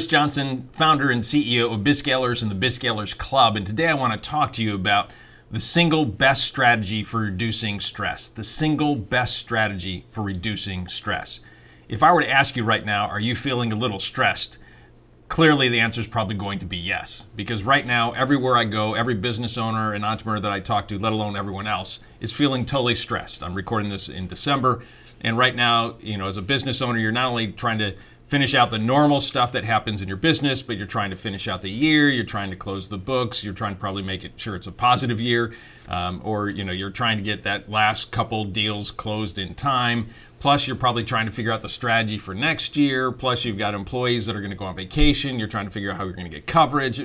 Bruce Johnson, founder and CEO of BizScalers and the BizScalers Club, and today I want to talk to you about the single best strategy for reducing stress. The single best strategy for reducing stress. If I were to ask you right now, are you feeling a little stressed? Clearly, the answer is probably going to be yes. Because right now, everywhere I go, every business owner and entrepreneur that I talk to, let alone everyone else, is feeling totally stressed. I'm recording this in December. And right now, you know, as a business owner, you're not only trying to finish out the normal stuff that happens in your business, but you're trying to finish out the year. You're trying to close the books. You're trying to probably make it sure it's a positive year, um, or you know, you're trying to get that last couple deals closed in time. Plus, you're probably trying to figure out the strategy for next year. Plus, you've got employees that are going to go on vacation. You're trying to figure out how you're going to get coverage.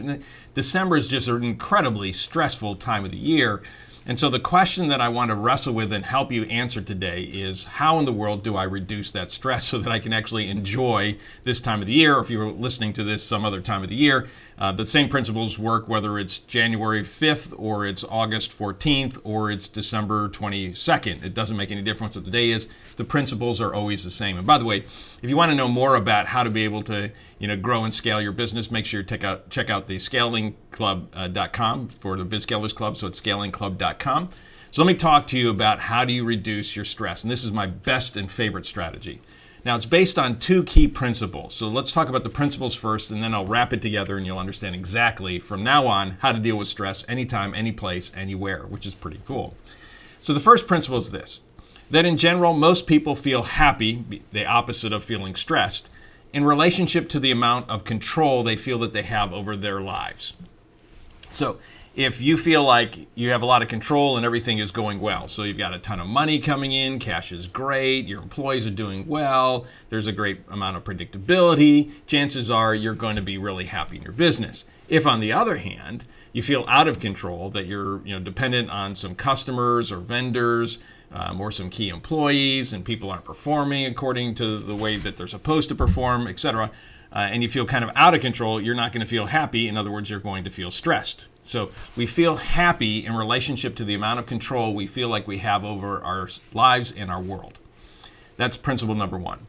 December is just an incredibly stressful time of the year. And so the question that I want to wrestle with and help you answer today is how in the world do I reduce that stress so that I can actually enjoy this time of the year? Or if you're listening to this some other time of the year, uh, the same principles work whether it's January 5th or it's August 14th or it's December 22nd. It doesn't make any difference what the day is. The principles are always the same. And by the way, if you want to know more about how to be able to you know grow and scale your business, make sure you check out check out the scalingclub.com uh, for the BizScalers Club. So it's scalingclub.com. So let me talk to you about how do you reduce your stress. And this is my best and favorite strategy. Now, it's based on two key principles. So let's talk about the principles first, and then I'll wrap it together, and you'll understand exactly from now on how to deal with stress anytime, any place, anywhere, which is pretty cool. So the first principle is this that in general, most people feel happy, the opposite of feeling stressed, in relationship to the amount of control they feel that they have over their lives. So if you feel like you have a lot of control and everything is going well. So you've got a ton of money coming in, cash is great, your employees are doing well, there's a great amount of predictability, chances are you're going to be really happy in your business. If on the other hand, you feel out of control, that you're you know dependent on some customers or vendors um, or some key employees and people aren't performing according to the way that they're supposed to perform, etc., uh, and you feel kind of out of control, you're not going to feel happy. In other words, you're going to feel stressed. So we feel happy in relationship to the amount of control we feel like we have over our lives and our world. That's principle number one.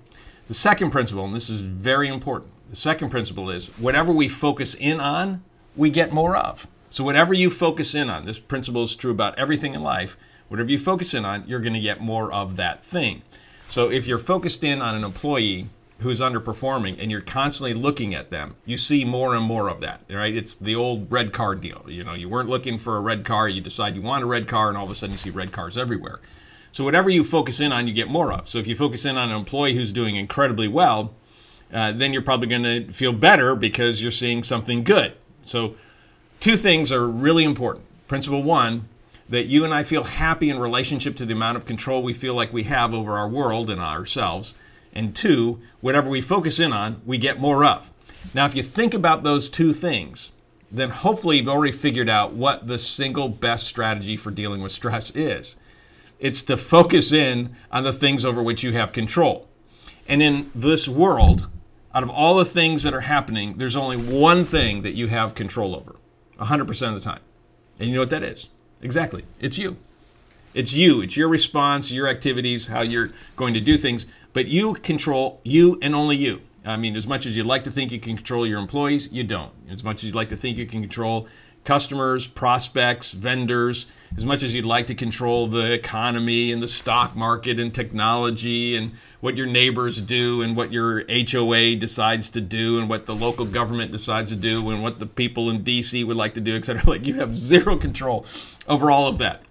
The second principle, and this is very important, the second principle is whatever we focus in on, we get more of. So whatever you focus in on, this principle is true about everything in life, whatever you focus in on, you're going to get more of that thing. So if you're focused in on an employee who's underperforming and you're constantly looking at them, you see more and more of that, right? It's the old red car deal. You know, you weren't looking for a red car, you decide you want a red car, and all of a sudden you see red cars everywhere. So whatever you focus in on, you get more of. So if you focus in on an employee who's doing incredibly well, uh, then you're probably going to feel better because you're seeing something good. So two things are really important. Principle one, that you and I feel happy in relationship to the amount of control we feel like we have over our world and ourselves and two, whatever we focus in on, we get more of. Now, if you think about those two things, then hopefully you've already figured out what the single best strategy for dealing with stress is. It's to focus in on the things over which you have control. And in this world, out of all the things that are happening, there's only one thing that you have control over 100% of the time. And you know what that is? Exactly. It's you. It's you. It's your response, your activities, how you're going to do things. But you control you and only you. I mean, as much as you'd like to think you can control your employees, you don't. As much as you'd like to think you can control customers, prospects, vendors, as much as you'd like to control the economy and the stock market and technology and what your neighbors do and what your HOA decides to do and what the local government decides to do and what the people in DC would like to do, etc. Like you have zero control over all of that.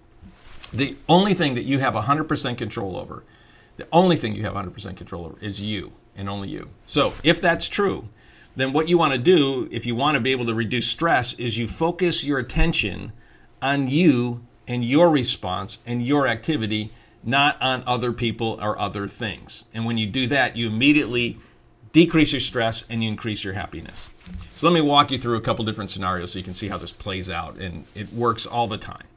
The only thing that you have 100% control over the only thing you have 100% control over is you and only you. So, if that's true, then what you want to do if you want to be able to reduce stress is you focus your attention on you and your response and your activity, not on other people or other things. And when you do that, you immediately decrease your stress and you increase your happiness. So let me walk you through a couple different scenarios so you can see how this plays out and it works all the time.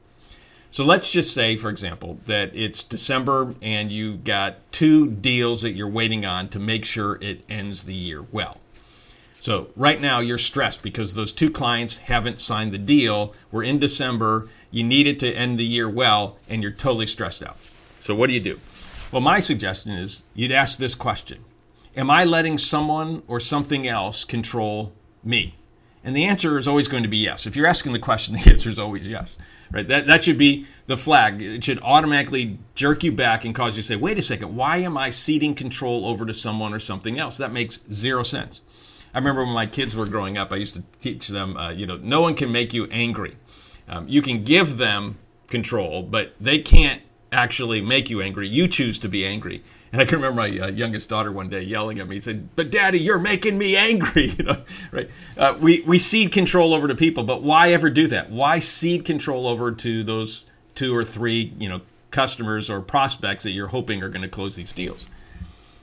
So let's just say, for example, that it's December and you got two deals that you're waiting on to make sure it ends the year well. So right now you're stressed because those two clients haven't signed the deal. We're in December. You need it to end the year well, and you're totally stressed out. So what do you do? Well, my suggestion is you'd ask this question Am I letting someone or something else control me? And the answer is always going to be yes. If you're asking the question, the answer is always yes. Right? That, that should be the flag. It should automatically jerk you back and cause you to say, wait a second, why am I ceding control over to someone or something else? That makes zero sense. I remember when my kids were growing up, I used to teach them, uh, you know, no one can make you angry. Um, you can give them control, but they can't actually make you angry. You choose to be angry. And I can remember my uh, youngest daughter one day yelling at me. Said, "But Daddy, you're making me angry." you know, right? Uh, we we cede control over to people, but why ever do that? Why cede control over to those two or three, you know, customers or prospects that you're hoping are going to close these deals?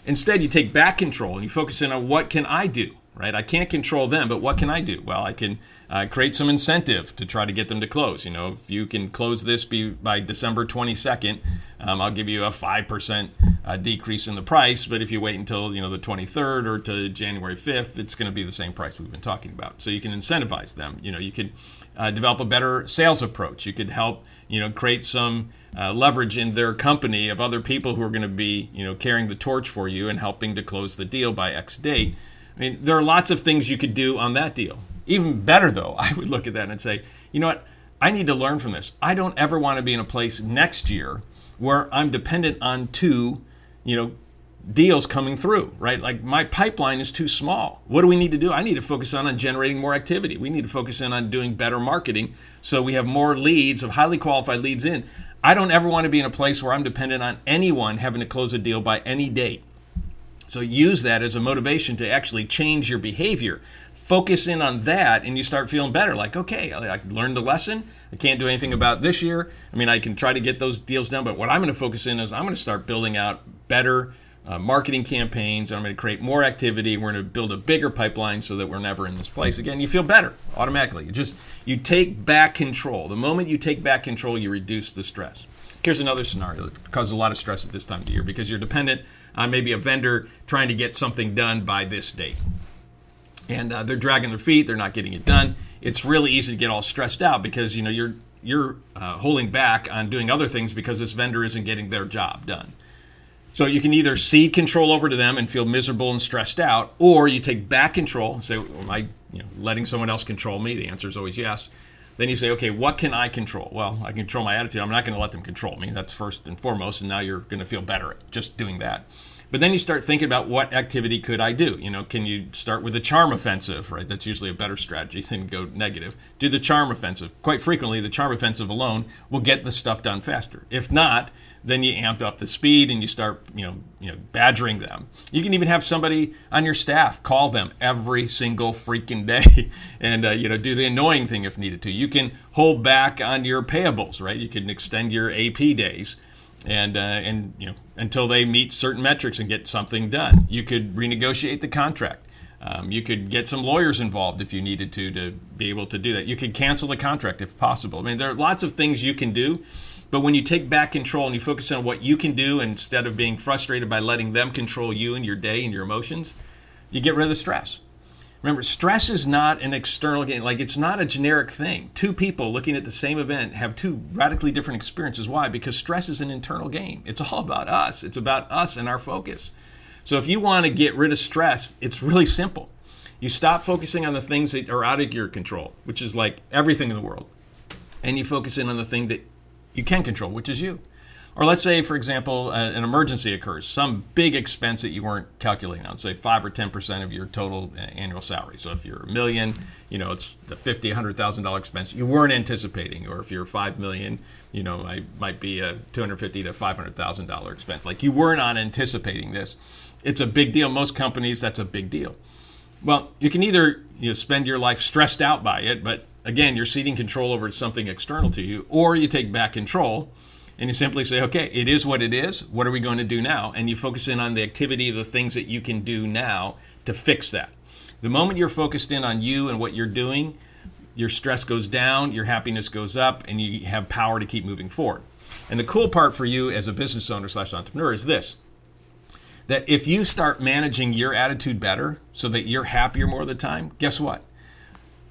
Instead, you take back control and you focus in on what can I do right? I can't control them, but what can I do? Well, I can uh, create some incentive to try to get them to close. You know, if you can close this be, by December 22nd, um, I'll give you a 5% uh, decrease in the price. But if you wait until, you know, the 23rd or to January 5th, it's going to be the same price we've been talking about. So you can incentivize them. You know, you could uh, develop a better sales approach. You could help, you know, create some uh, leverage in their company of other people who are going to be, you know, carrying the torch for you and helping to close the deal by X date I mean, there are lots of things you could do on that deal. Even better, though, I would look at that and say, you know what? I need to learn from this. I don't ever want to be in a place next year where I'm dependent on two, you know, deals coming through, right? Like my pipeline is too small. What do we need to do? I need to focus on, on generating more activity. We need to focus in on doing better marketing so we have more leads of highly qualified leads in. I don't ever want to be in a place where I'm dependent on anyone having to close a deal by any date. So use that as a motivation to actually change your behavior. Focus in on that and you start feeling better. Like, okay, I learned the lesson. I can't do anything about this year. I mean, I can try to get those deals done, but what I'm going to focus in is I'm going to start building out better uh, marketing campaigns. I'm going to create more activity. We're going to build a bigger pipeline so that we're never in this place again. You feel better automatically. You just you take back control. The moment you take back control, you reduce the stress. Here's another scenario that causes a lot of stress at this time of year because you're dependent on maybe a vendor trying to get something done by this date. And uh, they're dragging their feet, they're not getting it done. It's really easy to get all stressed out because you know you're you're uh, holding back on doing other things because this vendor isn't getting their job done. So you can either cede control over to them and feel miserable and stressed out, or you take back control and say, "Am I you know, letting someone else control me?" The answer is always yes. Then you say, okay, what can I control? Well, I control my attitude. I'm not going to let them control me. That's first and foremost. And now you're going to feel better just doing that. But then you start thinking about what activity could I do? You know, can you start with a charm offensive, right? That's usually a better strategy than go negative. Do the charm offensive. Quite frequently, the charm offensive alone will get the stuff done faster. If not, then you amp up the speed and you start, you know, you know, badgering them. You can even have somebody on your staff call them every single freaking day, and uh, you know, do the annoying thing if needed to. You can hold back on your payables, right? You can extend your AP days, and uh, and you know, until they meet certain metrics and get something done. You could renegotiate the contract. Um, you could get some lawyers involved if you needed to to be able to do that. You could cancel the contract if possible. I mean, there are lots of things you can do but when you take back control and you focus on what you can do instead of being frustrated by letting them control you and your day and your emotions, you get rid of the stress. Remember, stress is not an external gain. Like, it's not a generic thing. Two people looking at the same event have two radically different experiences. Why? Because stress is an internal game. It's all about us, it's about us and our focus. So, if you want to get rid of stress, it's really simple. You stop focusing on the things that are out of your control, which is like everything in the world, and you focus in on the thing that you can control, which is you. Or let's say, for example, an emergency occurs, some big expense that you weren't calculating on, say five or ten percent of your total uh, annual salary. So if you're a million, you know it's the fifty, hundred thousand dollar expense you weren't anticipating. Or if you're five million, you know it might be a two hundred fifty to five hundred thousand dollar expense. Like you were not anticipating this. It's a big deal. Most companies, that's a big deal. Well, you can either you know, spend your life stressed out by it, but again, you're ceding control over something external to you, or you take back control and you simply say, okay, it is what it is. What are we going to do now? And you focus in on the activity of the things that you can do now to fix that. The moment you're focused in on you and what you're doing, your stress goes down, your happiness goes up, and you have power to keep moving forward. And the cool part for you as a business owner slash entrepreneur is this that if you start managing your attitude better so that you're happier more of the time, guess what?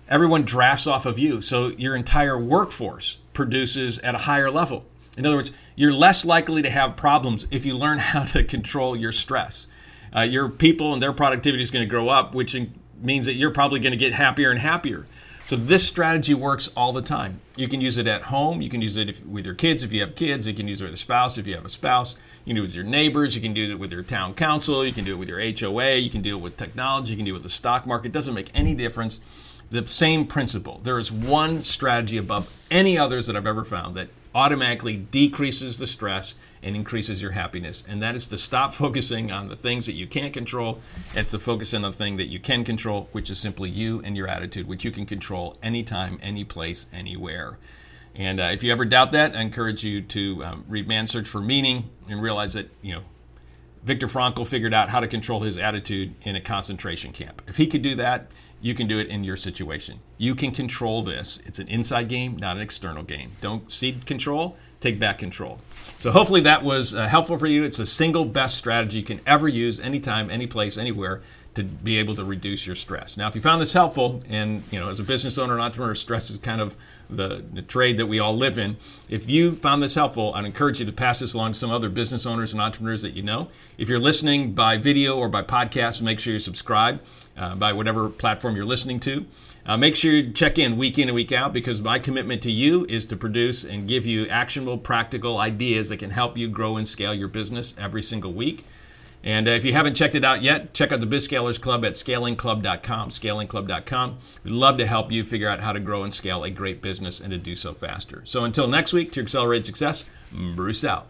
everyone drafts off of you. So your entire workforce produces at a higher level. In other words, you're less likely to have problems if you learn how to control your stress. uh, your people and their productivity is going to grow up, which means that you're probably going to get happier and happier. So this strategy works all the time. You can use it at home. You can use it if, with your kids if you have kids. You can use it with a spouse if you have a spouse. You can do it with your neighbors. You can do it with your town council. You can do it with your HOA. You can do it with technology. You can do it with the stock market. It doesn't make any difference. The same principle. There is one strategy above any others that I've ever found that automatically decreases the stress and increases your happiness. And that is to stop focusing on the things that you can't control. It's to focus in on the thing that you can control, which is simply you and your attitude, which you can control anytime, any place, anywhere. And uh, if you ever doubt that, I encourage you to um, read Man's Search for Meaning and realize that, you know, Viktor Frankl figured out how to control his attitude in a concentration camp. If he could do that, you can do it in your situation. You can control this. It's an inside game, not an external game. Don't cede control, take back control. So hopefully that was uh, helpful for you. It's the single best strategy you can ever use anytime, any place, anywhere to be able to reduce your stress. Now, if you found this helpful, and you know, as a business owner and entrepreneur, stress is kind of the, the, trade that we all live in. If you found this helpful, I'd encourage you to pass this along to some other business owners and entrepreneurs that you know. If you're listening by video or by podcast, make sure you subscribe uh, by whatever platform you're listening to. Uh, make sure you check in week in and week out because my commitment to you is to produce and give you actionable, practical ideas that can help you grow and scale your business every single week. And uh, if you haven't checked it out yet, check out the BizScalers Club at scalingclub.com, scalingclub.com. We'd love to help you figure out how to grow and scale a great business and to do so faster. So until next week, to accelerate success, Bruce out.